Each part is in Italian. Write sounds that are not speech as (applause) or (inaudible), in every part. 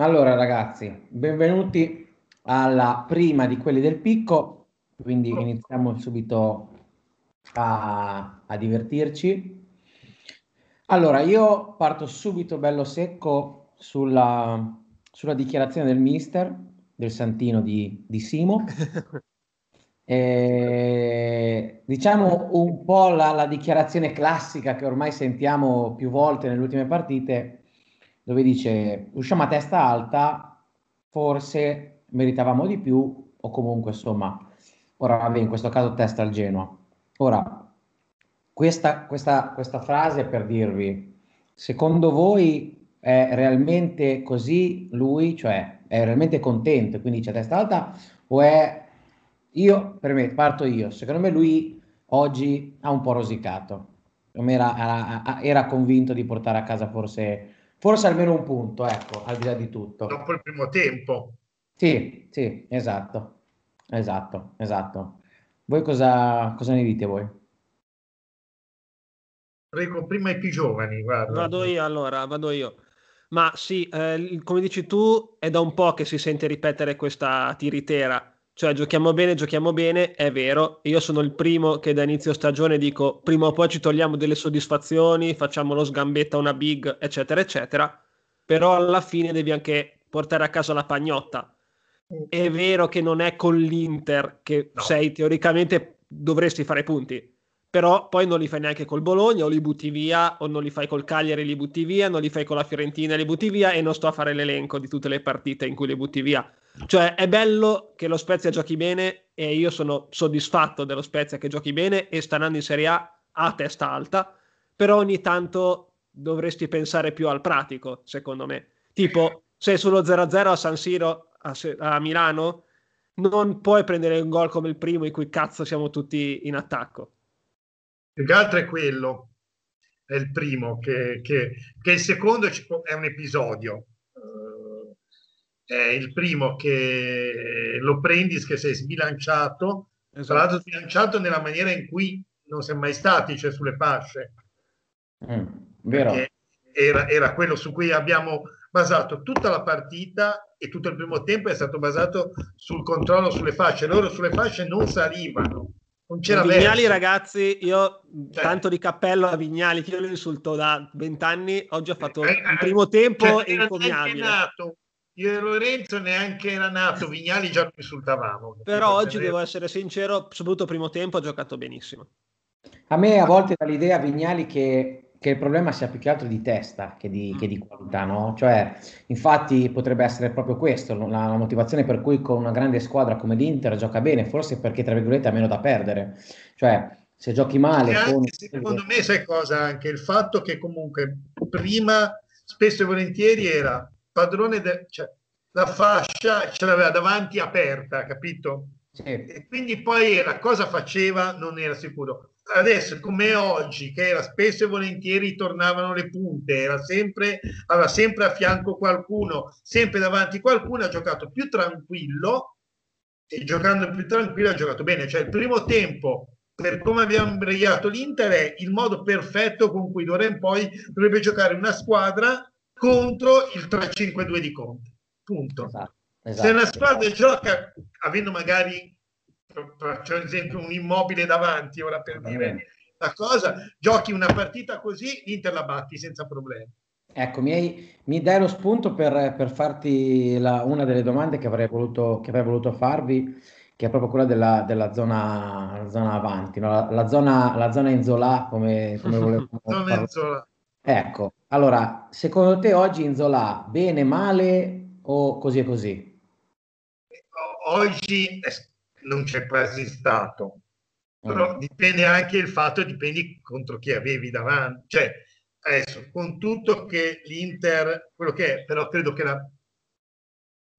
Allora ragazzi, benvenuti alla prima di quelli del picco, quindi iniziamo subito a, a divertirci. Allora, io parto subito bello secco sulla, sulla dichiarazione del mister, del Santino di, di Simo. (laughs) E, diciamo un po' la, la, dichiarazione classica che ormai sentiamo più volte nelle ultime partite, dove dice usciamo a testa alta, forse meritavamo di più, o comunque insomma, ora vabbè, in questo caso testa al Genoa. Ora, questa, questa, questa frase per dirvi, secondo voi è realmente così lui, cioè è realmente contento, quindi c'è testa alta, o è io, per me, parto io. Secondo me lui oggi ha un po' rosicato. Era, era, era convinto di portare a casa forse, forse almeno un punto, ecco, al di là di tutto. Dopo il primo tempo. Sì, sì, esatto. Esatto, esatto. Voi cosa, cosa ne dite voi? Prego, prima i più giovani, guarda. Vado io allora, vado io. Ma sì, eh, come dici tu, è da un po' che si sente ripetere questa tiritera cioè, giochiamo bene, giochiamo bene, è vero. Io sono il primo che da inizio stagione dico prima o poi ci togliamo delle soddisfazioni, facciamo lo sgambetta, una big, eccetera, eccetera. Però alla fine devi anche portare a casa la pagnotta. È vero che non è con l'Inter che no. sei teoricamente dovresti fare punti però poi non li fai neanche col Bologna o li butti via o non li fai col Cagliari li butti via, non li fai con la Fiorentina li butti via e non sto a fare l'elenco di tutte le partite in cui li butti via. Cioè è bello che lo Spezia giochi bene e io sono soddisfatto dello Spezia che giochi bene e sta andando in Serie A a testa alta, però ogni tanto dovresti pensare più al pratico, secondo me. Tipo, sei sullo 0-0 a San Siro a, a Milano, non puoi prendere un gol come il primo in cui cazzo siamo tutti in attacco più che altro è quello, è il primo, che, che, che il secondo è un episodio. È il primo che lo prendi, che sei sbilanciato, esatto. tra l'altro sbilanciato nella maniera in cui non si è mai stati, cioè sulle fasce. Mm, vero. Era, era quello su cui abbiamo basato tutta la partita e tutto il primo tempo è stato basato sul controllo sulle fasce. Loro sulle fasce non salivano non c'era Vignali, verso. ragazzi, io cioè, tanto di cappello a Vignali, che io lo insulto da vent'anni, oggi ho fatto eh, il primo eh, tempo cioè, encomiabile. Io e Lorenzo neanche era nato, Vignali già lo insultavamo. Però oggi devo essere sincero, soprattutto primo tempo ha giocato benissimo. A me a volte dà l'idea Vignali che che il problema sia più che altro di testa che di, che di qualità, no? Cioè, infatti potrebbe essere proprio questo, la, la, motivazione per cui con una grande squadra come l'Inter gioca bene, forse perché, tra virgolette, ha meno da perdere. Cioè, se giochi male... Con... Secondo me sai cosa? Anche il fatto che comunque prima, spesso e volentieri, era padrone, de... cioè, la fascia ce l'aveva davanti aperta, capito? Sì. E quindi poi era cosa faceva, non era sicuro adesso come oggi, che era spesso e volentieri tornavano le punte, era sempre, aveva sempre a fianco qualcuno, sempre davanti qualcuno, ha giocato più tranquillo e giocando più tranquillo ha giocato bene. Cioè il primo tempo, per come abbiamo brigliato l'Inter, è il modo perfetto con cui d'ora in poi dovrebbe giocare una squadra contro il 3-5-2 di Conte. Punto. Esatto, esatto. Se una squadra gioca avendo magari faccio un esempio, un immobile davanti, ora per dire la cosa, giochi una partita così, l'Inter la batti senza problemi. Ecco, mi, hai, mi dai lo spunto per, per farti la, una delle domande che avrei voluto, che avrei voluto farvi, che è proprio quella della, della zona, zona avanti, no? la, la, zona, la zona Inzola, come, come (laughs) volevo zona Inzola. Ecco, allora, secondo te oggi Inzola bene, male o così e così? Oggi non c'è quasi stato. Però mm. dipende anche il fatto, dipende contro chi avevi davanti. Cioè, adesso, con tutto che l'Inter, quello che è, però credo che la,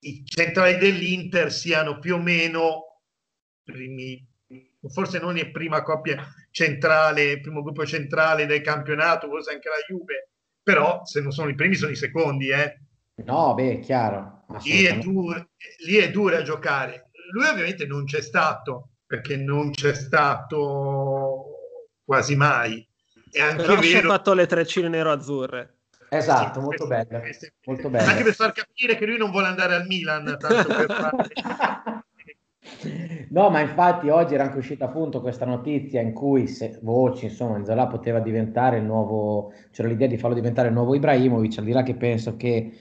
i centrali dell'Inter siano più o meno primi, forse non è prima coppia centrale, primo gruppo centrale del campionato, forse anche la Juve, però se non sono i primi sono i secondi, eh. No, beh, chiaro. Lì è, duro, lì è duro a giocare lui ovviamente non c'è stato, perché non c'è stato quasi mai. È anche Però vero... ha fatto le treccine nero-azzurre. Esatto, sì, molto bello. Molto bello. Anche per far capire che lui non vuole andare al Milan, tanto per fare... (laughs) No, ma infatti oggi era anche uscita appunto questa notizia in cui se, voci, insomma, Inzola poteva diventare il nuovo, c'era l'idea di farlo diventare il nuovo Ibrahimovic, al di là che penso che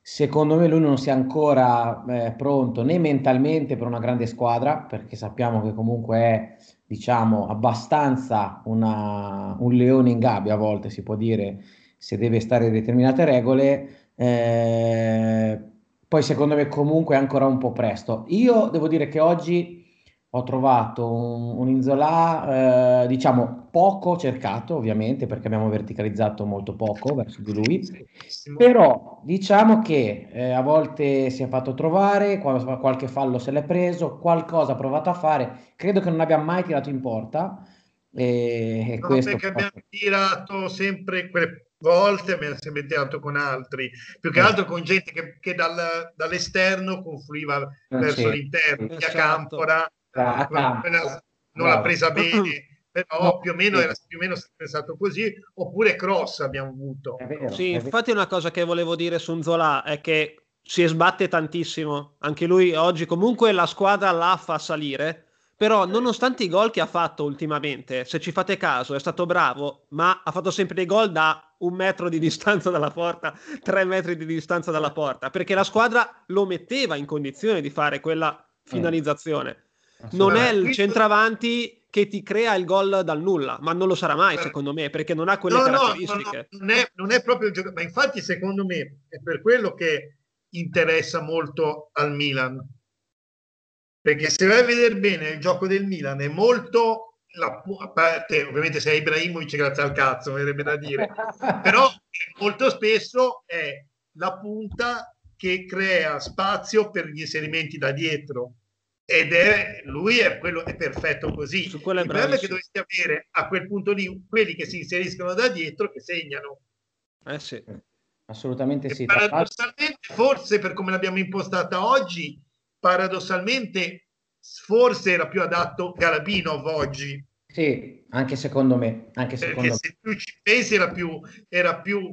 secondo me lui non sia ancora eh, pronto né mentalmente per una grande squadra, perché sappiamo che comunque è, diciamo, abbastanza una, un leone in gabbia a volte, si può dire, se deve stare in determinate regole. Eh, poi secondo me comunque è ancora un po' presto. Io devo dire che oggi ho trovato un, un Inzola, eh, diciamo, poco cercato, ovviamente, perché abbiamo verticalizzato molto poco verso di lui, però diciamo che eh, a volte si è fatto trovare, qualche fallo se l'è preso, qualcosa ha provato a fare, credo che non abbia mai tirato in porta. E, e no, perché abbiamo tirato sempre quelle volte me ne si metteva con altri, più che eh. altro con gente che, che dal, dall'esterno confluiva eh, verso sì. l'interno, via esatto. Campora, ah, non, non l'ha presa bene, però no, più, o meno era, più o meno pensato così, oppure cross abbiamo avuto. Vero, sì, infatti una cosa che volevo dire su Nzola è che si sbatte tantissimo, anche lui oggi comunque la squadra la fa salire, però, nonostante i gol che ha fatto ultimamente, se ci fate caso, è stato bravo, ma ha fatto sempre dei gol da un metro di distanza dalla porta, tre metri di distanza dalla porta, perché la squadra lo metteva in condizione di fare quella finalizzazione. Non è il centravanti che ti crea il gol dal nulla, ma non lo sarà mai, secondo me, perché non ha quelle no, caratteristiche. No, no, non, è, non è proprio il gioco, ma infatti, secondo me, è per quello che interessa molto al Milan perché se vai a vedere bene il gioco del Milan è molto la, a parte ovviamente se è Ibrahimovic grazie al cazzo verrebbe da dire. (laughs) Però molto spesso è la punta che crea spazio per gli inserimenti da dietro. Ed è lui è quello è perfetto così. Il problema è che dovresti avere a quel punto lì quelli che si inseriscono da dietro che segnano. Eh sì. Assolutamente sì paradossalmente forse per come l'abbiamo impostata oggi paradossalmente forse era più adatto Galabinov oggi. Sì, anche secondo me. Anche secondo Perché se tu ci pensi era più, era più,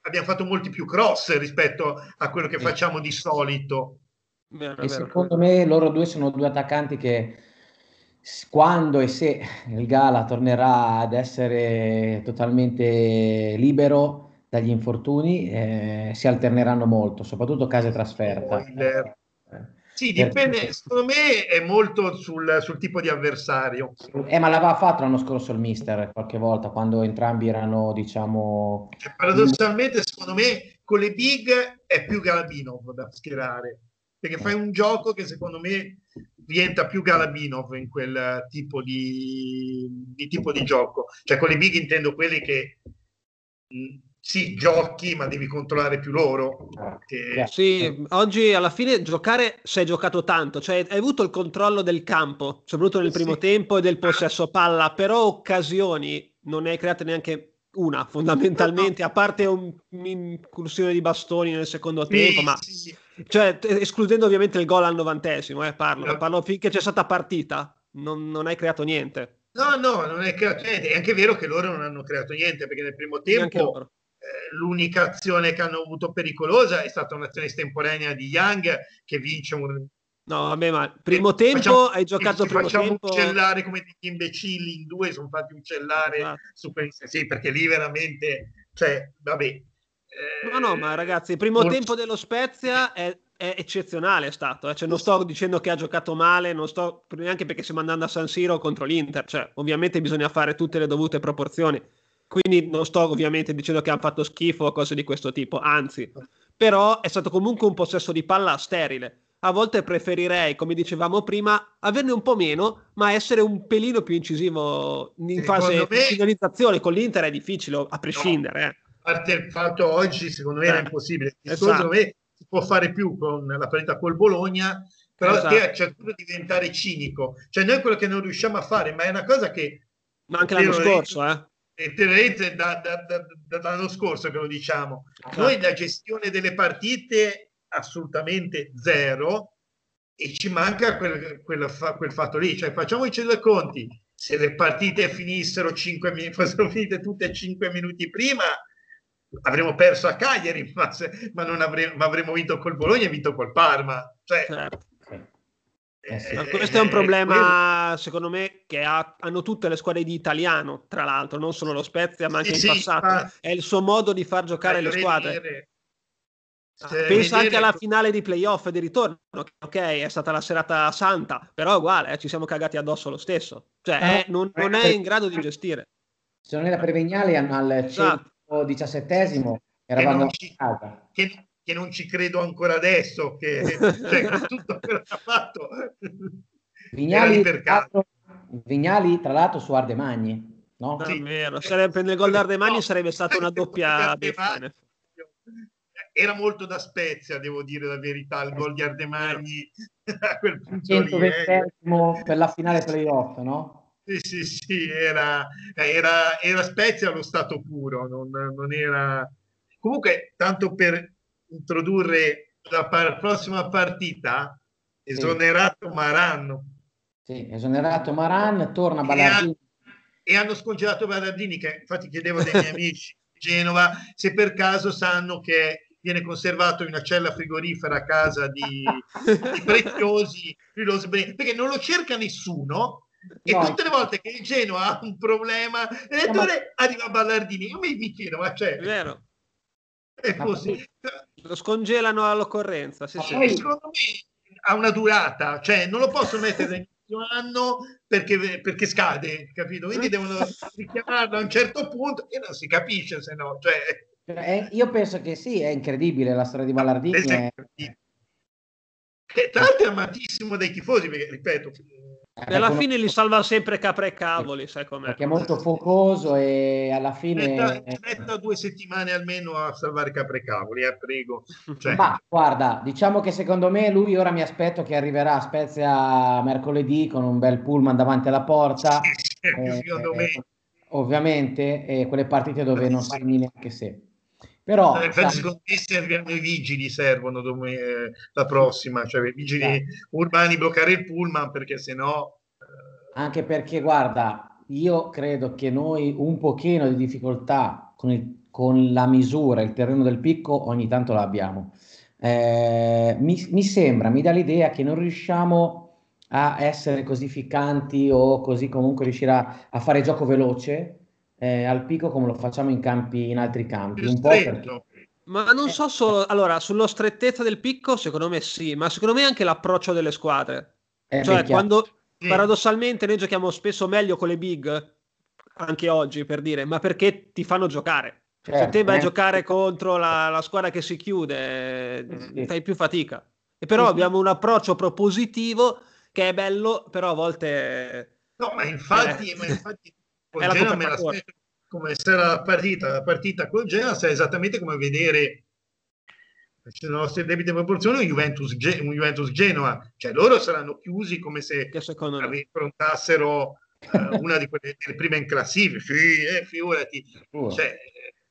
abbiamo fatto molti più cross rispetto a quello che sì. facciamo di solito. Vero, e vero. secondo me loro due sono due attaccanti che quando e se il Gala tornerà ad essere totalmente libero dagli infortuni eh, si alterneranno molto, soprattutto case trasferta. Spoiler. Sì, dipende, secondo me è molto sul, sul, tipo di avversario. Eh, ma l'aveva fatto l'anno scorso il mister qualche volta, quando entrambi erano, diciamo... Cioè, paradossalmente, secondo me, con le big è più Galabinov da schierare, perché fai un gioco che secondo me rientra più Galabinov in quel tipo di, di tipo di gioco. Cioè, con le big intendo quelli che sì, giochi, ma devi controllare più loro. Che... Sì, oggi alla fine giocare si è giocato tanto, cioè hai avuto il controllo del campo, soprattutto nel primo sì. tempo e del possesso palla, però occasioni non ne hai create neanche una, fondamentalmente, a parte un'incursione di bastoni nel secondo sì, tempo, ma sì. cioè, escludendo ovviamente il gol al novantesimo, eh, parlo, no. parlo finché c'è stata partita, non, non hai creato niente. No, no, non è creato niente. È anche vero che loro non hanno creato niente perché nel primo tempo l'unica azione che hanno avuto pericolosa è stata un'azione estemporanea di Young che vince un... No, vabbè, ma primo e tempo facciamo, hai giocato primo facciamo tempo... uccellare come degli imbecilli in due, sono fatti uccellare esatto. su questo. Sì, perché lì veramente, cioè, vabbè. Eh, no, no, ma ragazzi, il primo molto... tempo dello Spezia è, è eccezionale è stato, eh? cioè, non sto dicendo che ha giocato male, non sto neanche perché stiamo andando a San Siro contro l'Inter, cioè, ovviamente bisogna fare tutte le dovute proporzioni quindi non sto ovviamente dicendo che hanno fatto schifo o cose di questo tipo, anzi, però è stato comunque un possesso di palla sterile. A volte preferirei, come dicevamo prima, averne un po' meno, ma essere un pelino più incisivo in fase di finalizzazione. Con l'Inter è difficile, a prescindere. No, eh. A parte il fatto oggi, secondo me, eh, era impossibile. Esatto. Secondo me si può fare più con la partita col Bologna, però esatto. a certo punto diventare cinico. Cioè noi quello che non riusciamo a fare, ma è una cosa che... Ma anche l'anno scorso, eh? Tenete da, da, da, dall'anno scorso che lo diciamo. Ah. Noi la gestione delle partite assolutamente zero e ci manca quel, quel, quel fatto lì. Cioè, facciamoci due conti. Se le partite finissero 5 minuti, fossero finite tutte 5 minuti prima, avremmo perso a Cagliari, (laughs) ma, se, ma, avremo, ma avremmo vinto col Bologna e vinto col Parma. Cioè, certo. Eh sì. questo è un problema, secondo me, che ha, hanno tutte le squadre di italiano, tra l'altro, non solo lo Spezia, ma anche sì, in passato. Ma... È il suo modo di far giocare le squadre. Ah, pensa anche alla finale di playoff di ritorno, ok, è stata la serata santa, però uguale, eh, ci siamo cagati addosso lo stesso. Cioè, eh, è, non, non, è in grado di gestire. Se non era per Vignali, al esatto. 117esimo eravamo che non, ci, che, che non ci credo ancora adesso, che cioè, tutto quello che ha fatto. Vignali, tra Vignali, tra l'altro, su Ardemagni. No? Sì. vero. Sarebbe, nel gol d'Ardemagni no, sarebbe stata una doppia (laughs) era molto da Spezia, devo dire la verità, il gol di Ardemagni (laughs) a quel punto lì. Eh. per la finale playoff, no? Sì, sì, sì, era, era, era Spezia allo stato puro, non, non era... Comunque, tanto per introdurre la par- prossima partita, esonerato sì. Maran. Sì, esonerato Maran, torna Ballardini. E, hanno scongelato Ballardini, che infatti chiedevo dai miei (laughs) amici di Genova se per caso sanno che viene conservato in una cella frigorifera a casa di, di (laughs) preziosi, perché non lo cerca nessuno. E no. tutte le volte che il Genoa ha un problema, l'elettore ma... arriva a Ballardini. Io mi chiedo, ma c'è? È vero. È così. Lo scongelano all'occorrenza. Sì, sì. Secondo me ha una durata, cioè non lo possono mettere all'inizio anno perché, perché, scade, capito? Quindi devono richiamarlo a un certo punto e non si capisce se no. Cioè... Eh, io penso che sì, è incredibile la storia di Ballardini. È... È... Tra l'altro è amatissimo dai tifosi, perché ripeto, alla fine li salva sempre capre e cavoli, sai com'è. Perché è molto focoso e alla fine... Metta, metta due settimane almeno a salvare capre e cavoli, eh, prego. (laughs) Cioè... Ma guarda, diciamo che secondo me lui ora mi aspetto che arriverà a Spezia mercoledì con un bel pullman davanti alla porta. Sì, (laughs) eh, secondo eh, me. Ovviamente, eh, quelle partite dove non segni neanche se. Però, eh, sai, secondo me serviranno i vigili, servono dove, eh, la prossima, cioè i vigili eh. urbani bloccare il pullman perché sennò... Eh... Anche perché, guarda, io credo che noi un pochino di difficoltà con, il, con la misura, il terreno del picco, ogni tanto l'abbiamo. Eh, mi, mi sembra, mi dà l'idea che non riusciamo a essere così ficcanti o così comunque riuscire a, a fare gioco veloce eh, al picco come lo facciamo in, campi, in altri campi. Un po' perché... Ma non so solo, allora, sulla strettezza del picco, secondo me sì, ma secondo me anche l'approccio delle squadre. Eh, cioè, quando sì. paradossalmente noi giochiamo spesso meglio con le big, anche oggi per dire, ma perché ti fanno giocare. Certo, Se te vai eh. a giocare contro la, la, squadra che si chiude, sì. fai più fatica. E però sì, abbiamo un approccio propositivo che è bello, però a volte... No, ma infatti, eh. ma infatti con Genoa me l'aspetto come se era la partita, la partita col Genoa è esattamente come vedere se le nostre debite proporzioni un Juventus, un Juventus Genoa, cioè loro saranno chiusi come se affrontassero uh, una di quelle delle prime in classifica, sì, eh, figurati, cioè,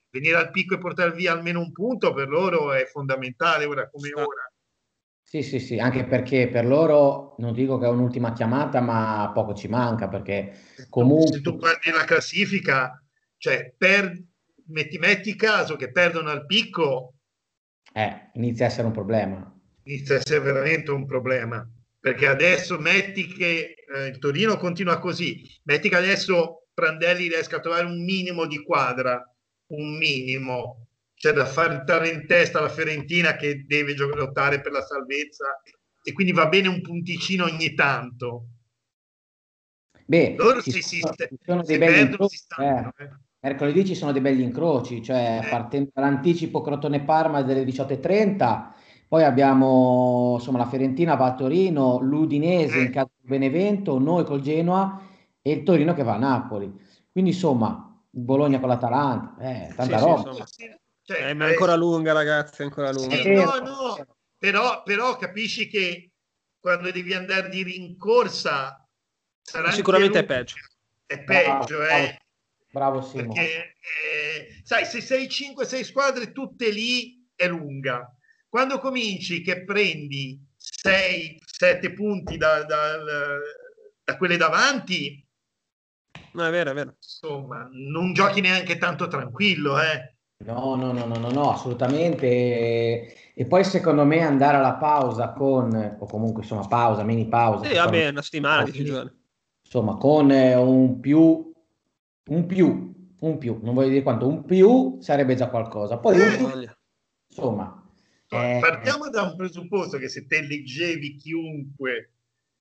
venire al picco e portare via almeno un punto per loro è fondamentale ora come ora. Sì, sì, sì, anche perché per loro non dico che è un'ultima chiamata, ma poco ci manca perché comunque... Se tu guardi la classifica, cioè per... metti, metti caso che perdono al picco... Eh, inizia a essere un problema. Inizia a essere veramente un problema, perché adesso metti che eh, il Torino continua così, metti che adesso Prandelli riesca a trovare un minimo di quadra, un minimo, c'è da far entrare in testa la Fiorentina che deve lottare per la salvezza e quindi va bene un punticino ogni tanto. Beh, loro si, si, sono, si, sono belli incroci, stanno, eh. Eh. Mercoledì ci sono dei belli incroci, cioè eh. partendo dall'anticipo Crotone-Parma delle 18.30, poi abbiamo insomma la Fiorentina va a Torino, l'Udinese in casa del Benevento, noi col Genoa e il Torino che va a Napoli. Quindi insomma, Bologna con l'Atalanta, eh, tanta sì, roba. Sì, cioè, eh, ma è ancora lunga, ragazzi, è ancora lunga. Sì, no, no, però, però capisci che quando devi andare di rincorsa sarà sicuramente è peggio. È peggio, bravo, eh. Bravo, Simo. Perché, eh, sai, se sei 5-6 squadre tutte lì è lunga. Quando cominci che prendi 6-7 punti da, da, da quelle davanti, No, è vero, è vero. Insomma, non giochi neanche tanto tranquillo, eh. No, no, no, no, no, no, assolutamente. E poi secondo me andare alla pausa con, o comunque insomma pausa, mini pausa. Sì, vabbè, una settimana, dieci giorni. Insomma, con eh, un più, un più, un più, non voglio dire quanto, un più sarebbe già qualcosa. Poi un più, insomma. Eh, Partiamo da un presupposto che se te leggevi chiunque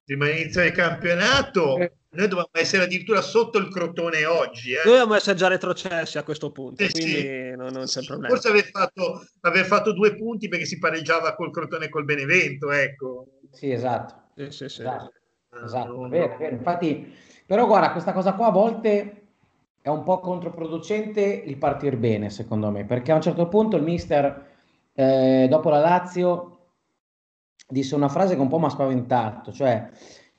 prima inizio del campionato, eh. Noi dovevamo essere addirittura sotto il crotone oggi. Eh. Noi dobbiamo essere già retrocessi a questo punto, sì, quindi sì. Non, non, c'è problema. Forse aver fatto, aver fatto, due punti perché si pareggiava col crotone e col Benevento, ecco. Sì, esatto. Sì, sì, sì. Esatto, esatto. Vero, vero. Infatti, però guarda, questa cosa qua a volte è un po' controproducente il partire bene, secondo me, perché a un certo punto il mister, eh, dopo la Lazio, disse una frase che un po' mi ha spaventato, cioè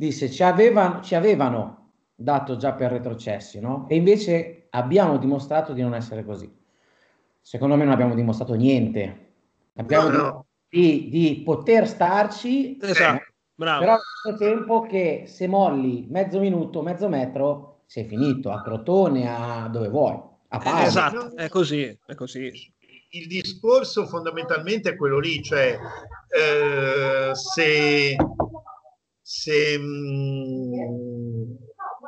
disse ci avevano, ci avevano dato già per retrocessi, no? E invece abbiamo dimostrato di non essere così. Secondo me non abbiamo dimostrato niente. Abbiamo no, no. Di, di, poter starci, esatto. eh, Bravo. però allo tempo che se molli mezzo minuto, mezzo metro, sei finito, a Crotone, a dove vuoi. A eh, esatto, è così, è così il discorso fondamentalmente è quello lì, cioè eh, se, se, mm,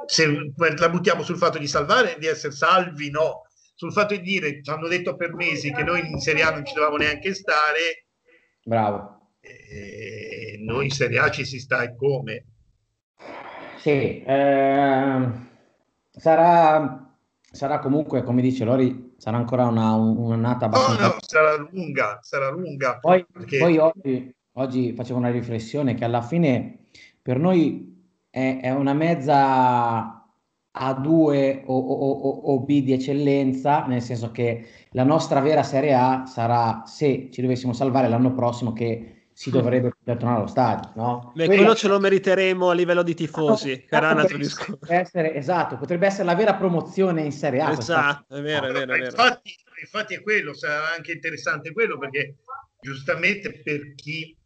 se, la buttiamo sul fatto di salvare, di essere salvi, no. Sul fatto di dire, ci hanno detto per mesi che noi in Serie A non ci dovevamo neanche stare. Bravo. Eh, noi in Serie A ci si sta e come. Sì, eh, sarà, sarà comunque, come dice Lori, sarà ancora una, un'annata abbastanza... No, no, sarà lunga, sarà lunga. Poi, perché... poi oggi, oggi, facevo una riflessione che alla fine per noi è, è una mezza A2 o, o, o, o, B di eccellenza, nel senso che la nostra vera Serie A sarà, se ci dovessimo salvare l'anno prossimo, che si (laughs) dovrebbe tornare allo stadio. No? Beh, quello ce lo meriteremo a livello di tifosi, no, era un altro discorso. Essere, esatto, potrebbe essere la vera promozione in Serie A. Esatto, è vero, è vero, è vero. Infatti, infatti è quello, sarà anche interessante quello, perché giustamente per chi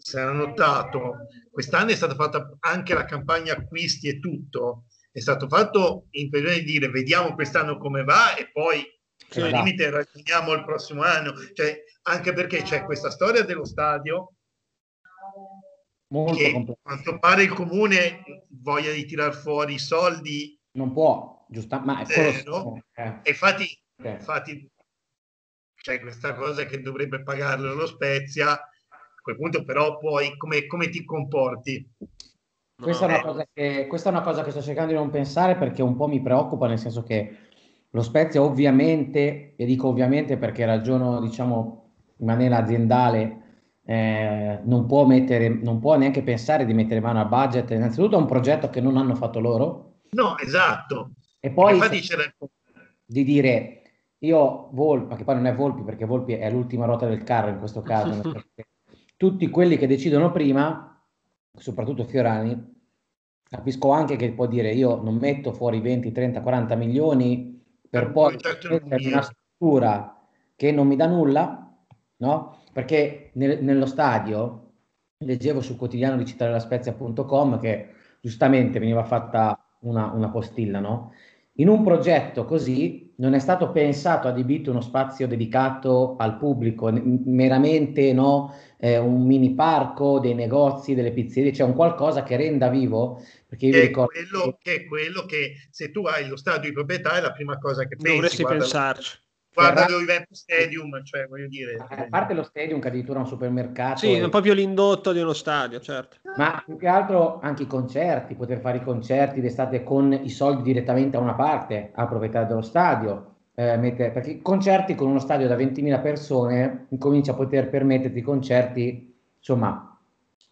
sarà notato, quest'anno è stata fatta anche la campagna acquisti e tutto, è stato fatto in periodo di dire vediamo quest'anno come va e poi cioè, al limite ragioniamo il prossimo anno, cioè, anche perché c'è questa storia dello stadio Molto che a quanto pare il comune voglia di tirar fuori i soldi. Non può, giusto, ma è zero, eh. e infatti, okay. infatti c'è questa cosa che dovrebbe pagarlo lo Spezia quel punto però poi come, come ti comporti questa, è che, questa, è una cosa che sto cercando di non pensare perché un po' mi preoccupa nel senso che lo Spezia ovviamente, e dico ovviamente perché ragiono diciamo in maniera aziendale, eh, non, può mettere, non può neanche pensare di mettere mano al budget, innanzitutto è un progetto che non hanno fatto loro. No, esatto. E poi di dire io Volpi, che poi non è Volpi perché Volpi è l'ultima ruota del carro in questo caso, (laughs) tutti quelli che decidono prima, soprattutto Fiorani, capisco anche che può dire io non metto fuori 20, 30, 40 milioni per poi mettere una struttura che non mi dà nulla, no? Perché nel, nello stadio leggevo sul quotidiano di cittadelaspezia.com che giustamente veniva fatta una, una postilla, no? In un progetto così non è stato pensato, adibito uno spazio dedicato al pubblico, meramente no, eh, un mini parco, dei negozi, delle pizzerie, cioè un qualcosa che renda vivo. Perché io che, ricordo... è quello, che è quello che se tu hai lo stadio di proprietà è la prima cosa che pensi. Dovresti guarda, pensarci. Guarda lo Juventus Stadium, cioè voglio dire. A parte lo stadium che addirittura è un supermercato. Sì, è proprio l'indotto di uno stadio, certo. Ma più che altro anche i concerti, poter fare i concerti d'estate con i soldi direttamente a una parte, al proprietario dello stadio. Eh, mette, perché i concerti con uno stadio da 20.000 persone incomincia a poter permetterti concerti, insomma,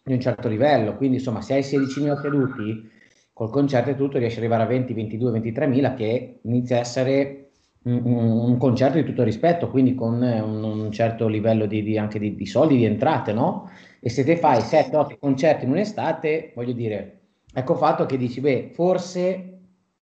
di un certo livello. Quindi, insomma, se hai 16.000 seduti, col concerto e tutto riesci ad arrivare a 20, 22, 23.000 che inizia a essere un, concerto di tutto rispetto, quindi con un, un certo livello di, di anche di, di, soldi, di entrate, no? E se te fai 7-8 concerti in un'estate, voglio dire, ecco fatto che dici, beh, forse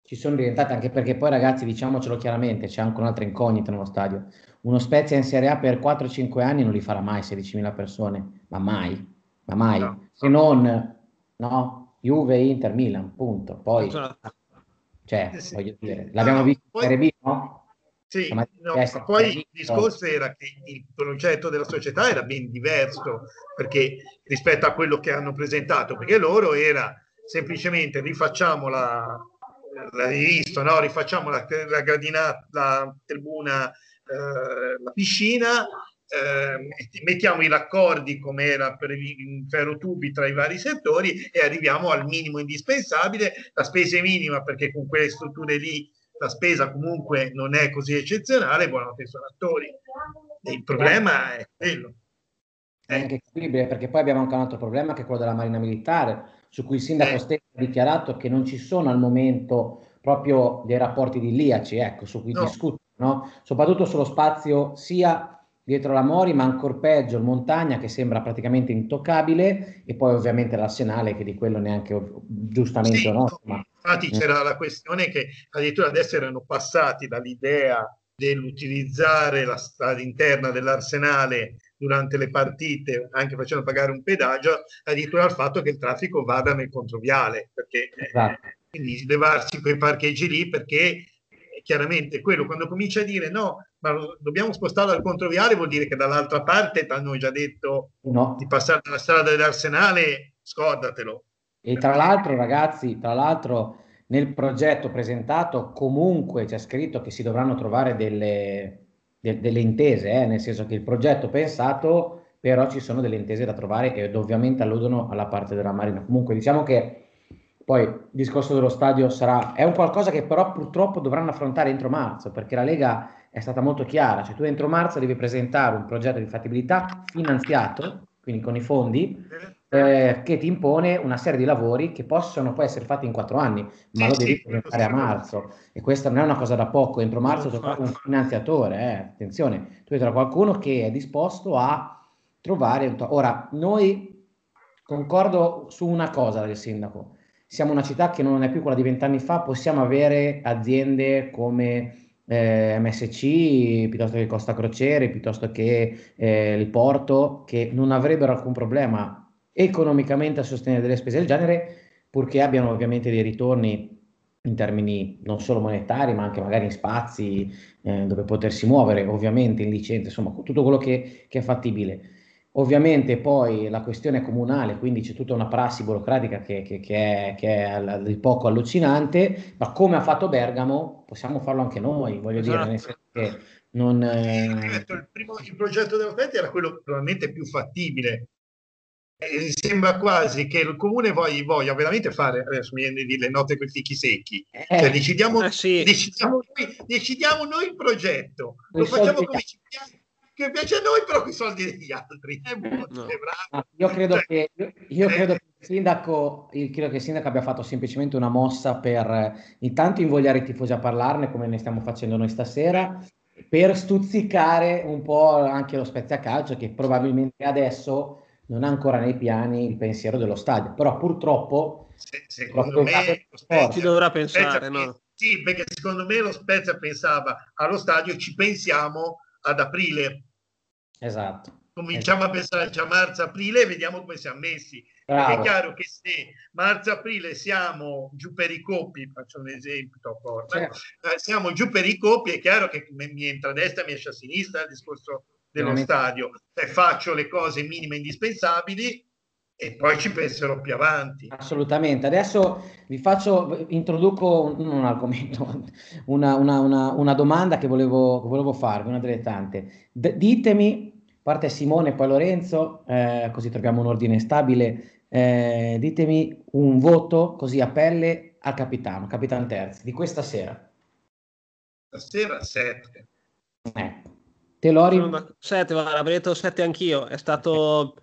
ci sono diventate anche perché poi ragazzi, diciamocelo chiaramente, c'è anche un'altra incognita nello stadio. Uno Spezia in Serie A per 4-5 anni non li farà mai 16.000 persone, ma mai, ma mai. No. Se non, no, Juve, Inter, Milan, punto. Poi, cioè, voglio dire, l'abbiamo visto in Serie B, no? Sì, no, ma poi il discorso era che il progetto della società era ben diverso perché, rispetto a quello che hanno presentato, perché loro era semplicemente rifacciamo la, l'hai visto, no? rifacciamo la, la gradinata, la tribuna, eh, la piscina, eh, mettiamo i raccordi come era per i ferrotubi tra i vari settori e arriviamo al minimo indispensabile, la spesa è minima perché con quelle strutture lì la spesa comunque non è così eccezionale, buonanotte ai suonatori. Il problema è quello. È anche capibile perché poi abbiamo anche un altro problema che è quello della Marina Militare, su cui il sindaco eh. stesso ha dichiarato che non ci sono al momento proprio dei rapporti di Liaci, ecco, su cui no. discutono, no? soprattutto sullo spazio sia dietro la Mori, ma ancora peggio il Montagna che sembra praticamente intoccabile e poi ovviamente l'Arsenale che di quello neanche giustamente sì, no, ma... Infatti mm. c'era la questione che addirittura adesso erano passati dall'idea dell'utilizzare la strada interna dell'Arsenale durante le partite, anche facendo pagare un pedaggio, addirittura al fatto che il traffico vada nel controviale, perché esatto. eh, quindi levarsi quei parcheggi lì, perché chiaramente quello quando comincia a dire no, ma dobbiamo spostarlo al controviale vuol dire che dall'altra parte ti hanno già detto no. di passare dalla strada dell'Arsenale, scordatelo. E tra l'altro, ragazzi, tra l'altro nel progetto presentato comunque c'è scritto che si dovranno trovare delle, de, delle intese, eh, nel senso che il progetto pensato, però ci sono delle intese da trovare e ovviamente alludono alla parte della Marina. Comunque diciamo che poi il discorso dello stadio sarà, è un qualcosa che però purtroppo dovranno affrontare entro marzo, perché la Lega è stata molto chiara, cioè tu entro marzo devi presentare un progetto di fattibilità finanziato, quindi con i fondi, eh, che ti impone una serie di lavori che possono poi essere fatti in quattro anni, ma lo devi presentare a marzo. E questa non è una cosa da poco, entro marzo trovi un finanziatore, eh. attenzione, tu trovi qualcuno che è disposto a trovare... Un to- Ora, noi concordo su una cosa del sindaco, siamo una città che non è più quella di vent'anni fa, possiamo avere aziende come eh, MSC piuttosto che Costa Crociere, piuttosto che eh, il Porto, che non avrebbero alcun problema economicamente a sostenere delle spese del genere, purché abbiano ovviamente dei ritorni in termini non solo monetari, ma anche magari in spazi eh, dove potersi muovere, ovviamente in licenze, insomma, tutto quello che, che, è fattibile. Ovviamente poi la questione è comunale, quindi c'è tutta una prassi burocratica che, che, che è, è di poco allucinante, ma come ha fatto Bergamo possiamo farlo anche noi, voglio esatto. dire, nel senso che non... Eh... Il, primo, il progetto dell'offerta era quello probabilmente più fattibile, eh, sembra quasi che il comune voglia, voglia veramente fare, adesso mi viene di dire le note con i fichi secchi, eh, cioè decidiamo, eh sì. decidiamo, noi, decidiamo, noi, il progetto, lo facciamo come ci piace, che piace a noi, però con i soldi degli altri. Eh, no. Ah, io credo, cioè, che, io, eh. credo che il sindaco, io credo che il sindaco abbia fatto semplicemente una mossa per intanto invogliare i tifosi a parlarne, come ne stiamo facendo noi stasera, per stuzzicare un po' anche lo Spezia Calcio, che probabilmente adesso non ha ancora nei piani il pensiero dello stadio, però purtroppo Se, secondo me ci dovrà pensare, no? Sì, perché secondo me lo Spezia pensava allo stadio ci pensiamo ad aprile. Esatto. Cominciamo esatto. a pensare già marzo-aprile e vediamo come siamo messi. È chiaro che se marzo-aprile siamo giù per i coppi, faccio un esempio, dopo, certo. eh, siamo giù per i coppi, è chiaro che mi entra a destra, mi esce a sinistra il discorso dello stadio, cioè, faccio le cose minime indispensabili e poi ci penserò più avanti. Assolutamente. Adesso vi faccio, introduco un, un argomento, (laughs) una, una, una, una, domanda che volevo, volevo farvi, una delle tante. D- ditemi, parte Simone e poi Lorenzo, eh, così troviamo un ordine stabile, eh, ditemi un voto così a pelle al capitano, Capitan Terzi, di questa sera. Stasera 7. Ecco. Telori? 7, avrei detto 7 anch'io, è stato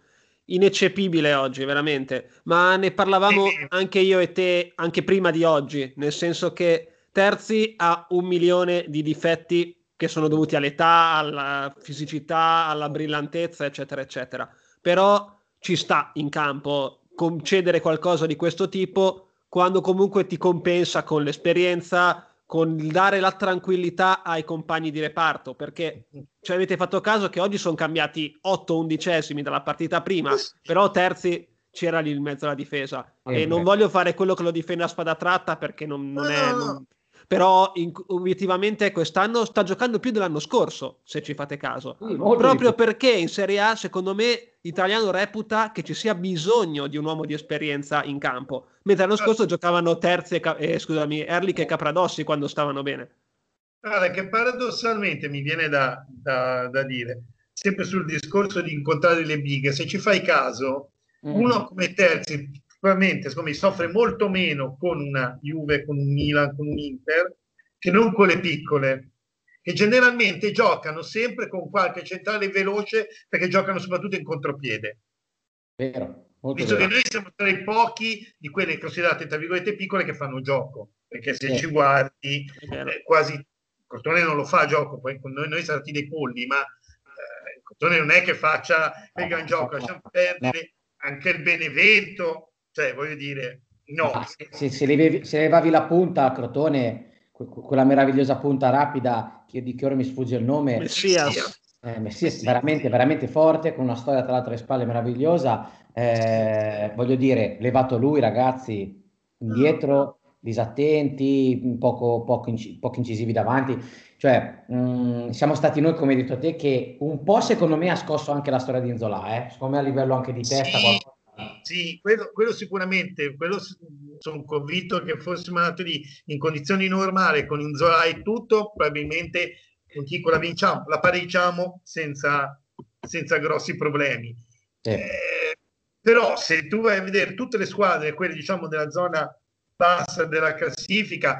ineccepibile oggi, veramente. Ma ne parlavamo anche io e te anche prima di oggi, nel senso che Terzi ha un milione di difetti che sono dovuti all'età, alla fisicità, alla brillantezza, eccetera, eccetera. Però ci sta in campo concedere qualcosa di questo tipo quando comunque ti compensa con l'esperienza, con il dare la tranquillità ai compagni di reparto, perché ci avete fatto caso che oggi sono cambiati 8 undicesimi dalla partita prima, però terzi c'era lì in mezzo alla difesa. Eh, e beh. non voglio fare quello che lo difende a spada tratta perché non, non, è, non, però in, obiettivamente quest'anno sta giocando più dell'anno scorso, se ci fate caso. Sì, Proprio perché in Serie A, secondo me, l'italiano reputa che ci sia bisogno di un uomo di esperienza in campo, mentre l'anno scorso giocavano Terzi e, eh, scusami, Erlich e Capradossi quando stavano bene. Guarda, che paradossalmente mi viene da, da, da dire, sempre sul discorso di incontrare le bighe, se ci fai caso, mm. uno come Terzi probabilmente secondo me soffre molto meno con una Juve, con un Milan, con un Inter, che non con le piccole, che generalmente giocano sempre con qualche centrale veloce perché giocano soprattutto in contropiede. Vero. Visto vero. che noi siamo tra i pochi di quelle considerate tra virgolette piccole che fanno gioco, perché se ci guardi eh, quasi Cortone non lo fa gioco, poi con noi, noi siamo stati dei polli, ma eh, Cortone non è che faccia il gran gioco, lasciamo perdere anche il Benevento, cioè, voglio dire, no. Se, se, levavi, se, levavi, la punta a Crotone, quella meravigliosa punta rapida, che, di che ora mi sfugge il nome. Messias. Eh, Messias, veramente, veramente forte, con una storia tra l'altro alle spalle meravigliosa. Eh, voglio dire, levato lui, ragazzi, indietro, disattenti, poco, poco, inc- poco incisivi davanti. Cioè, mh, mm, siamo stati noi, come hai detto te, che un po' secondo me ha scosso anche la storia di Inzola, eh? secondo me a livello anche di testa. Sì. Qualcosa sì, quello, quello, sicuramente, quello sono convinto che fossimo andati in condizioni normali con Inzola e tutto, probabilmente Contico la vinciamo, la pareggiamo senza, senza grossi problemi. Sì. Eh, però se tu vai a vedere tutte le squadre, quelle diciamo della zona bassa della classifica,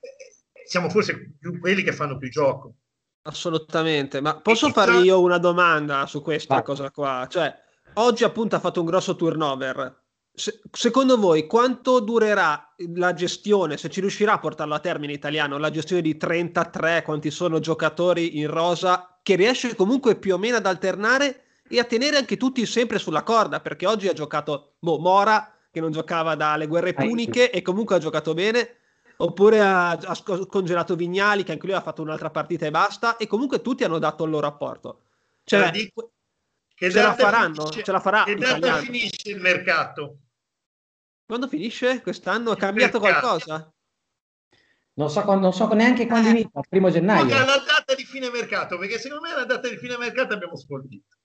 eh, siamo forse più quelli che fanno più gioco. Assolutamente, ma posso farvi io una domanda su questa ah. cosa qua? Cioè, oggi appunto ha fatto un grosso turnover. Se, secondo voi quanto durerà la gestione, se ci riuscirà a portarlo a termine italiano, la gestione di 33, quanti sono giocatori in rosa, che riesce comunque più o meno ad alternare e a tenere anche tutti sempre sulla corda, perché oggi ha giocato boh, Mora, che non giocava dalle guerre puniche e comunque ha giocato bene, oppure ha, ha congelato Vignali, che anche lui ha fatto un'altra partita e basta, e comunque tutti hanno dato il loro apporto. Cioè, dico, che ce la faranno? Finisce, ce la farà che data finisce il mercato? Quando finisce? Quest'anno? Ha cambiato mercato. qualcosa? Non so, non so neanche quando eh. inizia, primo gennaio. Ma la data di fine mercato, perché secondo me la data di fine mercato abbiamo sfoltito.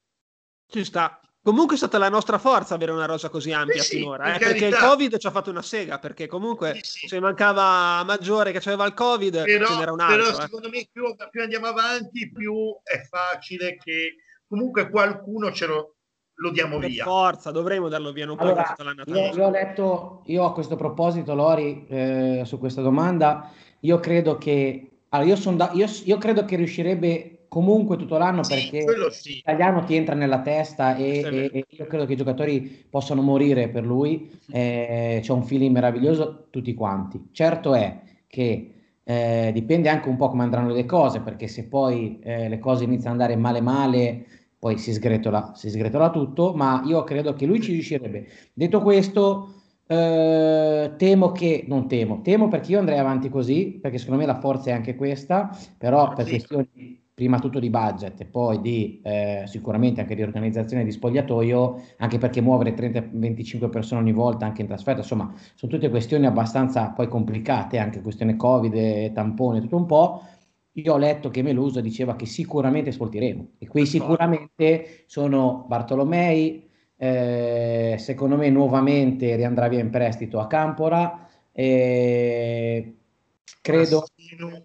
Ci sta. Comunque è stata la nostra forza avere una rosa così ampia sì, finora, eh, perché il Covid ci ha fatto una sega, perché comunque sì, se mancava Maggiore che aveva il Covid, però, ce n'era un altro. Però eh. secondo me più, più andiamo avanti, più è facile che comunque qualcuno ce lo, lo diamo per via. forza, dovremmo darlo via, non allora, io, io, ho letto, io a questo proposito, Lori, eh, su questa domanda, io credo che, allora io, da, io, io, credo che riuscirebbe comunque tutto l'anno sì, perché sì. l'italiano ti entra nella testa e, e, e, io credo che i giocatori possano morire per lui, eh, c'è un feeling meraviglioso tutti quanti. Certo è che eh, dipende anche un po' come andranno le cose, perché se poi eh, le cose iniziano ad andare male male, poi si sgretola, si sgretola tutto, ma io credo che lui ci riuscirebbe. Detto questo, eh, temo che, non temo, temo perché io andrei avanti così, perché secondo me la forza è anche questa, però per questioni prima tutto di budget e poi di eh, sicuramente anche di organizzazione di spogliatoio, anche perché muovere 30-25 persone ogni volta anche in trasferta, insomma, sono tutte questioni abbastanza poi complicate, anche questione Covid, tampone, tutto un po'. Io ho letto che Meluso diceva che sicuramente sfoltiremo e qui sicuramente sono Bartolomei, eh, secondo me nuovamente riandrà via in prestito a Campora, eh, credo Mastino,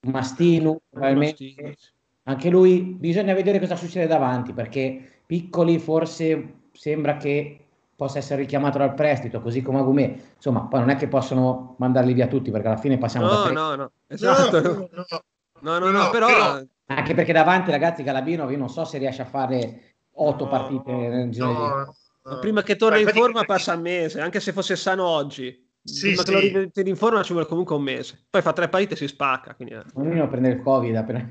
Mastino probabilmente anche lui. Bisogna vedere cosa succede davanti perché piccoli forse sembra che possa essere richiamato dal prestito così come Agumè. Insomma poi non è che possono mandarli via tutti perché alla fine passiamo no, da tre... no. No esatto. no, no, no, no, no però... però... anche perché davanti ragazzi Galabino io non so se riesce a fare otto partite nel giro no, di... prima che torni in forma passa un mese anche se fosse sano oggi sì, Prima sì. che lo rimetti in forma ci vuole comunque un mese. Poi fa tre partite e si spacca. Quindi... Non eh. prendere il Covid appena (laughs)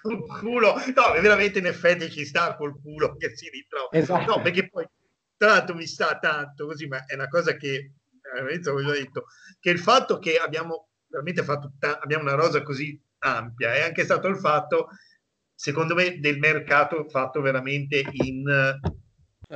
col culo. No, veramente in effetti ci sta col culo che si ritrova. Esatto. No, perché poi tanto mi sta tanto così, ma è una cosa che all'inizio ho detto, che il fatto che abbiamo veramente fatto, abbiamo una rosa così ampia è anche stato il fatto, secondo me, del mercato fatto veramente in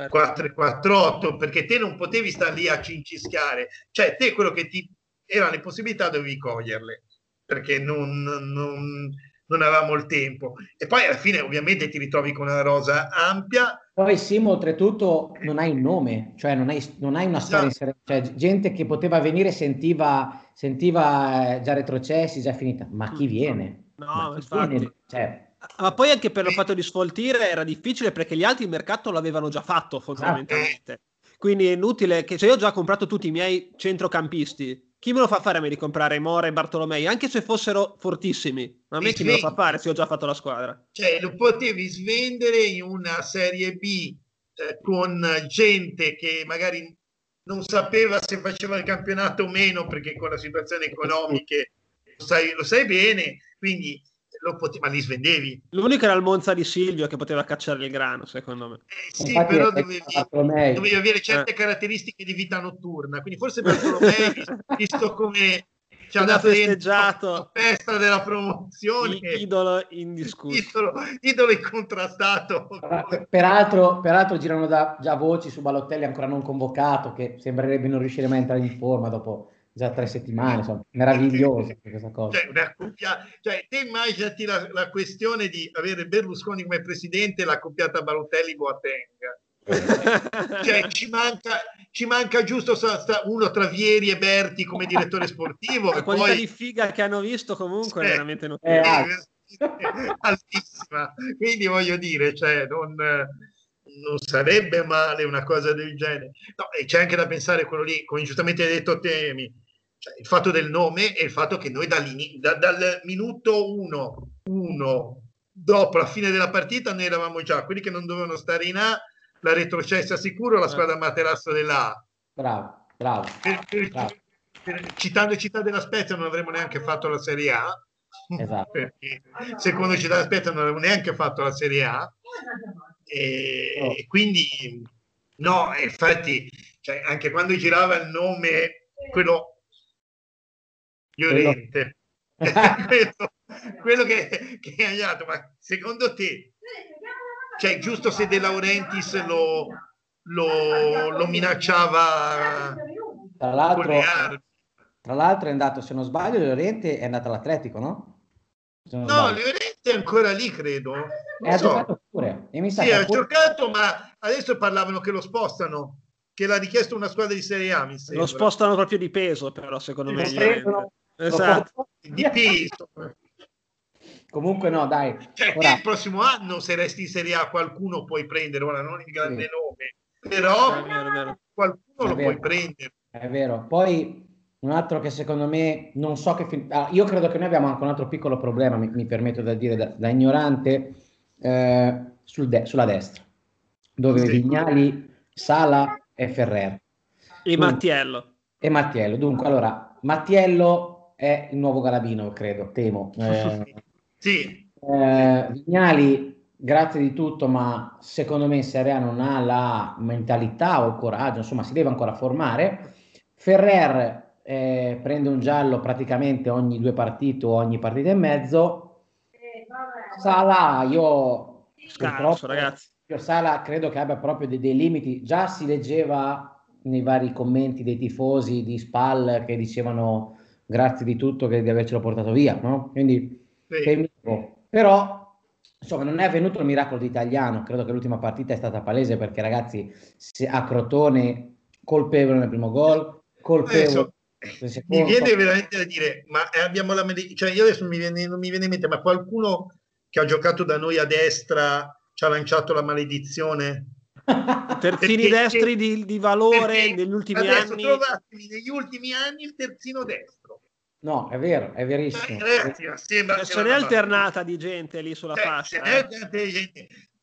4 4 8 perché te non potevi stare lì a cincischiare cioè te quello che ti erano le possibilità dovevi coglierle perché non, non, non avevamo il tempo. E poi alla fine ovviamente ti ritrovi con una rosa ampia. Poi Simo, oltretutto, non hai un nome, cioè non hai, non hai una storia, esatto. cioè gente che poteva venire sentiva, sentiva eh, già retrocessi, già finita, ma chi viene? No, ma infatti. Viene? Cioè, ma poi anche per il fatto di sfoltire era difficile perché gli altri il mercato l'avevano già fatto fondamentalmente. Ah, Quindi è inutile che se io ho già comprato tutti i miei centrocampisti, chi me lo fa fare a me di comprare Mora e Bartolomei, anche se fossero fortissimi? Ma a me chi me lo fa fare se ho già fatto la squadra? Cioè, lo potevi svendere in una Serie B eh, con gente che magari non sapeva se faceva il campionato o meno, perché con la situazione economica lo sai, lo sai bene, quindi lo potevi, ma li svendevi. L'unico era il Monza di Silvio che poteva cacciare il grano, secondo me. Eh, sì, Infatti però dovevi, dovevi, avere certe eh. caratteristiche di vita notturna, quindi forse Bartolomei, (laughs) visto come ci ha dato festeggiato? la festa della promozione. Idolo indiscusso. Idolo, idolo incontrastato. Peraltro, peraltro girano da, già voci su Balottelli ancora non convocato che sembrerebbe non riuscire mai a entrare in forma dopo già tre settimane, insomma, meraviglioso questa cosa. Cioè, accopia... cioè, te immaginati la, la, questione di avere Berlusconi come presidente e l'accoppiata Balotelli-Boateng. (laughs) cioè, ci manca, ci manca giusto uno tra Vieri e Berti come direttore sportivo. (laughs) La qualità poi... di figa che hanno visto comunque sì, è veramente notevole. È (laughs) altissima. Quindi voglio dire, cioè, non, non sarebbe male una cosa del genere. No, e c'è anche da pensare quello lì, come giustamente hai detto Temi, cioè, il fatto del nome e il fatto che noi da, dal minuto 1, uno, dopo la fine della partita, noi eravamo già quelli che non dovevano stare in A, la retrocessa sicuro, la squadra materasso dell'A. Bravo, bravo. Per, per, bravo. Per, citando Città della Spezia non avremmo neanche fatto la Serie A. Esatto. (laughs) Perché secondo Città della Spezia non avremmo neanche fatto la Serie A. E, oh. e quindi, no, infatti, cioè, anche quando girava il nome, quello Llorente. (laughs) quello, quello che, che hai dato, ma secondo te, cioè, giusto se De Laurentiis lo, lo, lo minacciava tra l'altro, tra l'altro è andato, se non sbaglio, Llorente è andato all'Atletico, no? No, Llorente è ancora lì, credo. Non e ha so. giocato pure. E mi sa sì, ha pure... giocato, ma adesso parlavano che lo spostano, che l'ha richiesto una squadra di Serie A, mi sembra. Lo spostano proprio di peso, però, secondo me. Prendono, esatto. Di peso. Comunque no, dai. Cioè, ora... il prossimo anno, se resti in Serie A, qualcuno puoi prendere, ora non il grande sì. nome, però vero, qualcuno è lo vero. puoi prendere. È vero. Poi un altro che secondo me non so che... Fin... Ah, io credo che noi abbiamo anche un altro piccolo problema, mi, mi permetto di dire da, da ignorante, eh, sul de- sulla destra, dove sì. Vignali, Sala e Ferrer. E Dunque, Mattiello. E Mattiello. Dunque, allora, Mattiello è il nuovo Galabino, credo, temo. (laughs) Eh, sì. Eh, Vignali, grazie di tutto, ma secondo me in Serie A non ha la mentalità o il coraggio, insomma, si deve ancora formare. Ferrer eh, prende un giallo praticamente ogni due partite o ogni partita e mezzo. Sala, io Scarso, ragazzi. Io Sala credo che abbia proprio dei, dei, limiti. Già si leggeva nei vari commenti dei tifosi di Spal che dicevano grazie di tutto che di avercelo portato via, no? Quindi sì. però insomma non è avvenuto il miracolo di italiano, credo che l'ultima partita è stata palese perché ragazzi a Crotone colpevole nel primo gol, colpevole mi viene veramente da dire, ma eh, abbiamo la cioè io adesso mi viene, non mi viene in mente, ma qualcuno che ha giocato da noi a destra ci ha lanciato la maledizione? (laughs) Terzini destri di, di valore negli ultimi anni. Trovatemi negli ultimi anni il terzino destro. No, è vero, è verissimo. Eh, ragazzi, sembra, se n'è alternata di gente lì sulla cioè, fascia. Eh.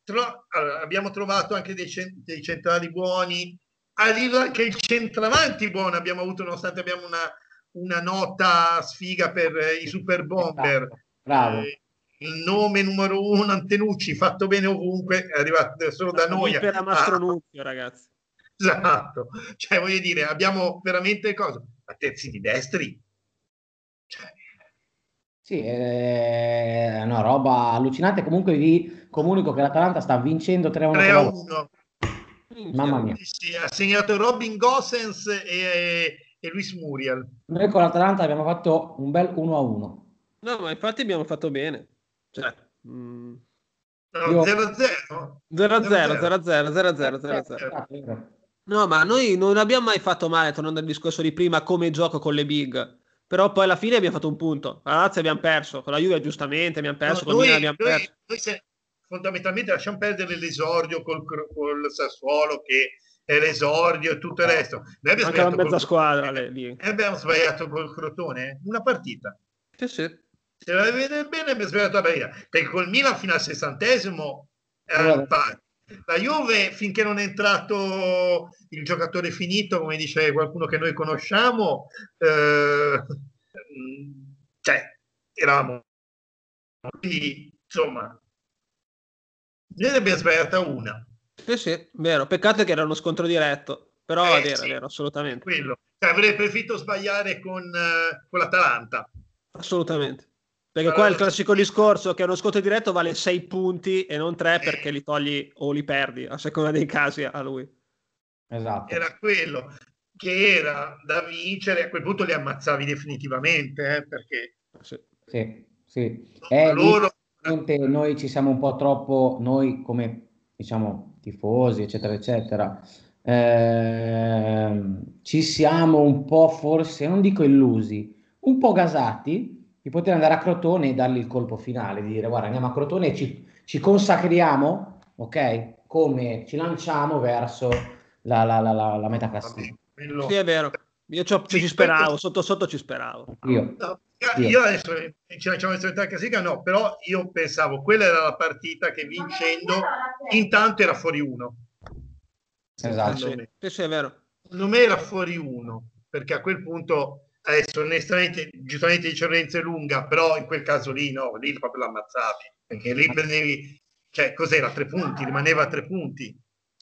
Tro- allora, abbiamo trovato anche dei, cent- dei centrali buoni, arriva anche il centravanti buono abbiamo avuto nonostante abbiamo una, una nota sfiga per eh, i super bomber. Bravo. Eh, il nome numero uno Antenucci fatto bene ovunque è arrivato solo da noi. per Mastronuzio ah, ragazzi. (laughs) Esatto. Cioè voglio dire abbiamo veramente cosa? A terzi di destri sì, è una roba allucinante. Comunque vi comunico che l'Atalanta sta vincendo 3-1. 3-1. Mamma mia. Sì, ha segnato Robin Gossens e, e Luis Muriel. Noi con l'Atalanta abbiamo fatto un bel 1 a 1. No, ma infatti abbiamo fatto bene. Cioè, No, 0-0. 0-0, 0-0, 0-0, 0-0. No, ma noi non abbiamo mai fatto male, tornando al discorso di prima, come gioco con le big. Però poi alla fine abbiamo fatto un punto. La Lazio abbiamo perso, con la Juve giustamente abbiamo perso, No, con noi, Milan abbiamo noi- perso. noi se- fondamentalmente lasciamo perdere l'esordio col, col Sassuolo che è l'esordio e tutto il resto. Noi abbiamo Anche la sbagliato mezza col- squadra lì. e abbiamo sbagliato col Crotone una partita. Sì, sì. Se la vedete bene abbiamo sbagliato la partita. Perché col Milan fino al sessantesimo era Guarda. in pari. La Juve finché non è entrato il giocatore finito, come dice qualcuno che noi conosciamo, eh, cioè eravamo quindi, insomma, ne abbiamo sbagliata una. Sì, sì, vero. Peccato che era uno scontro diretto. Però Eh, vero, sì. vero, assolutamente. Quello. Cioè, avrei preferito sbagliare con, eh, con l'Atalanta. Assolutamente. Perché qua è il classico discorso che uno scontro diretto vale 6 punti e non 3 perché li togli o li perdi, a seconda dei casi a lui. Esatto. Era quello che era da vincere. A quel punto li ammazzavi definitivamente, eh, perché Sì. Sì, sì. Eh, loro... noi ci siamo un po' troppo, noi come diciamo tifosi, eccetera, eccetera, ehm, ci siamo un po' forse, non dico illusi, un po' gasati di poter andare a Crotone e dargli il colpo finale, di dire guarda andiamo a Crotone e ci, ci consacriamo, ok? Come ci lanciamo verso la, la, la, la, la meta classifica. Sì, è vero. Io ci, Sì, ci speravo, sotto sotto ci speravo. Io. No, Io. io adesso ci facciamo il solito classifica, no, però io pensavo quella era la partita che vincendo intanto era fuori uno. Esatto. Sì, sì, sì, è vero. Secondo me era fuori uno, perché a quel punto, adesso onestamente, giustamente dice Lorenzo è lunga, però in quel caso lì no, lì proprio l'ammazzavi, perché lì prendevi, cioè cos'era, tre punti, rimaneva a tre punti.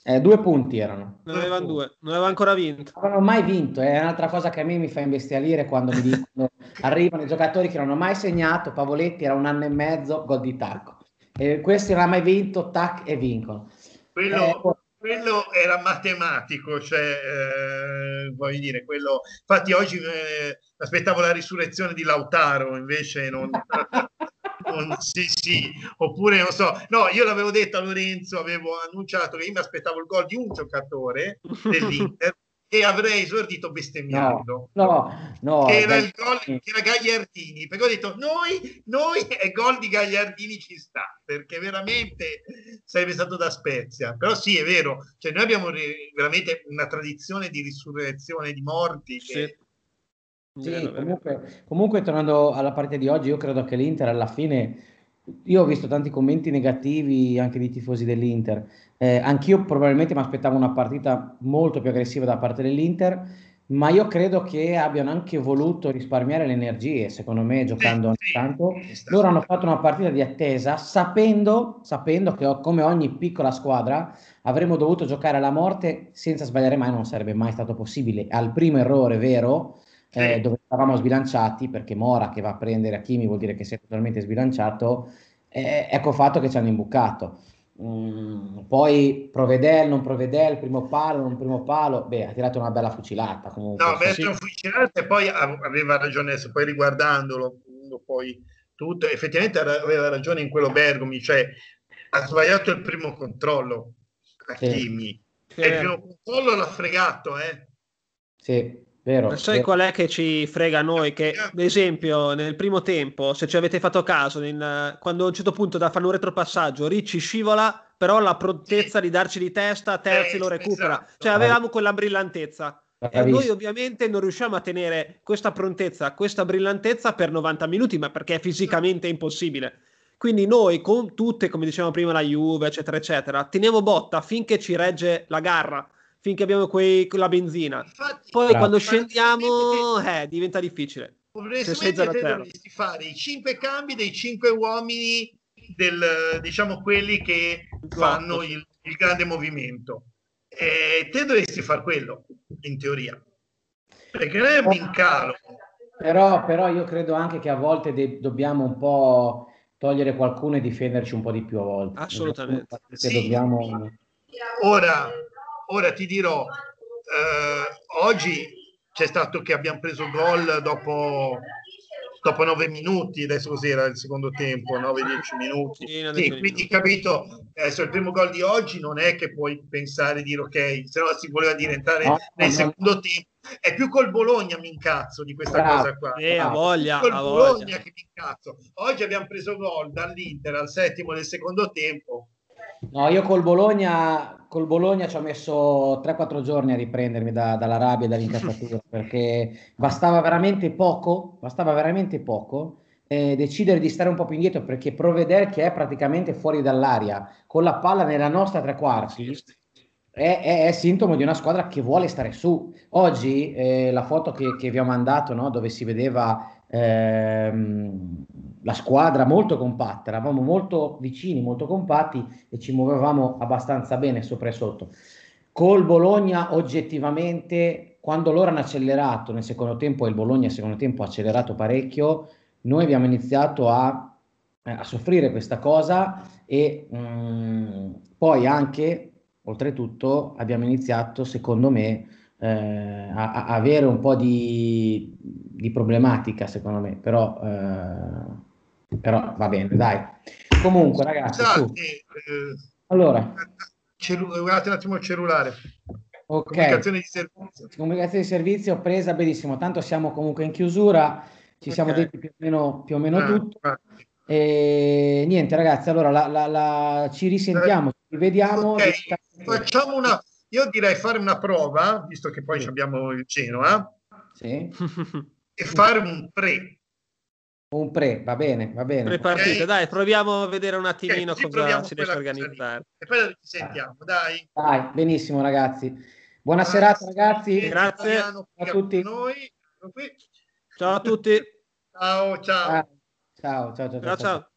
Eh, due punti erano. Ne avevano due, non aveva ancora vinto. Non hanno mai vinto, è un'altra cosa che a me mi fa imbestialire quando mi dicono (laughs) arrivano i giocatori che non hanno mai segnato, Pavoletti era un anno e mezzo, gol di tacco. E questi non hanno mai vinto, tac e vincono. Quello, Eh, quello era matematico, cioè, eh, voglio dire, quello... Infatti oggi eh, aspettavo la risurrezione di Lautaro, invece non... (laughs) non- sì, sì, oppure non so, no, io l'avevo detto a Lorenzo, avevo annunciato che io mi aspettavo il gol di un giocatore dell'Inter e avrei esordito bestemmiando. No, no, che era il gol che era Gagliardini perché ho detto noi, noi e gol di Gagliardini ci sta perché veramente sarebbe stato da Spezia però sì è vero cioè noi abbiamo re- veramente una tradizione di risurrezione di morti che- Sì. Comunque, comunque tornando alla partita di oggi, io credo che l'Inter alla fine, io ho visto tanti commenti negativi anche di tifosi dell'Inter, eh, anch'io probabilmente mi aspettavo una partita molto più aggressiva da parte dell'Inter, ma io credo che abbiano anche voluto risparmiare le energie, secondo me, giocando ogni sì. tanto. Loro hanno fatto una partita di attesa sapendo, sapendo che come ogni piccola squadra avremmo dovuto giocare alla morte senza sbagliare mai, non sarebbe mai stato possibile. Al primo errore vero, eh, Sì. dove eravamo sbilanciati, perché Mora che va a prendere Hakimi vuol dire che sei totalmente sbilanciato, eh, ecco fatto che ci hanno imbucato. Mm, poi Provedel, non Provedel, primo palo, non primo palo, beh, ha tirato una bella fucilata comunque. no Sì. Bertrand Fucilante e poi av- aveva ragione poi riguardandolo poi tutto effettivamente aveva ragione in quello Bergomi cioè ha sbagliato il primo controllo Hakimi Sì, e il è primo controllo l'ha fregato eh Sì, vero. Ma sai vero. qual è che ci frega a noi? Che, ad esempio, nel primo tempo, se ci avete fatto caso, nel- quando a un certo punto da fare un retropassaggio, Ricci scivola, però la prontezza di darci di testa, Terzi Eh, lo recupera. esatto. Cioè avevamo quella brillantezza. E noi ovviamente non riusciamo a tenere questa prontezza, questa brillantezza per 90 minuti, ma perché è fisicamente impossibile. Quindi noi con tutte, come dicevamo prima, la Juve, eccetera, eccetera, teniamo botta finché ci regge la garra, finché abbiamo quei, la benzina. Infatti, Poi Bravo. quando scendiamo, eh, diventa difficile. Progressivamente Se sei 0 a te 0. dovresti fare i cinque cambi dei cinque uomini del, diciamo quelli che fanno sì. il, il grande movimento e te dovresti fare quello in teoria perché noi abbiamo in calo Però, però io credo anche che a volte de- dobbiamo un po' togliere qualcuno e difenderci un po' di più a volte. Assolutamente. Sì. dobbiamo... ora, ora ti dirò eh, oggi c'è stato che abbiamo preso gol dopo, dopo nove minuti, adesso così era il secondo tempo, 9-10 minuti. Sì, sì quindi capito, adesso il primo gol di oggi non è che puoi pensare di dire ok, se no si voleva diventare no, nel no, secondo no. tempo. È più col Bologna mi incazzo di questa Bravo. cosa qua. Eh, a voglia, col a Bologna voglia. che mi incazzo. Oggi abbiamo preso gol dall'Inter al settimo del secondo tempo No, io col Bologna, col Bologna ci ho messo 3-4 giorni a riprendermi da, dalla rabbia e dall'incazzatura (laughs) perché bastava veramente poco, bastava veramente poco eh, decidere di stare un po' più indietro perché Proveder che è praticamente fuori dall'aria con la palla nella nostra tre quarti è, è, è sintomo di una squadra che vuole stare su. Oggi eh, la foto che, che, vi ho mandato no, dove si vedeva ehm, la squadra molto compatta, eravamo molto vicini, molto compatti e ci muovevamo abbastanza bene sopra e sotto. Col Bologna oggettivamente, quando loro hanno accelerato nel secondo tempo e il Bologna nel secondo tempo ha accelerato parecchio, noi abbiamo iniziato a, eh, a soffrire questa cosa e mh, mm, poi anche, oltretutto, abbiamo iniziato, secondo me, eh, a, a, avere un po' di, di problematica, secondo me, però... Eh, però va bene, dai. Comunque, ragazzi, Scusate, eh, allora, celu- un attimo il cellulare. Ok. Comunicazione di servizio. Comunicazione di servizio presa benissimo, tanto siamo comunque in chiusura, ci okay. siamo detti più o meno, più o meno ah, tutto. E niente, ragazzi, allora la, la, la, ci risentiamo, ci rivediamo. Okay. Facciamo una, io direi fare una prova, visto che poi sì. abbiamo il Genoa, sì. e fare un pre un pre, va bene, va bene. Prepartite, okay. dai, proviamo a vedere un attimino okay, cosa si riesce a organizzare. E poi ci sentiamo, dai. Dai, benissimo ragazzi. Buona ah, serata ragazzi. Grazie a tutti. Noi. Ciao a tutti. Ciao, ciao. Ciao, ciao, ciao. ciao, ciao. ciao.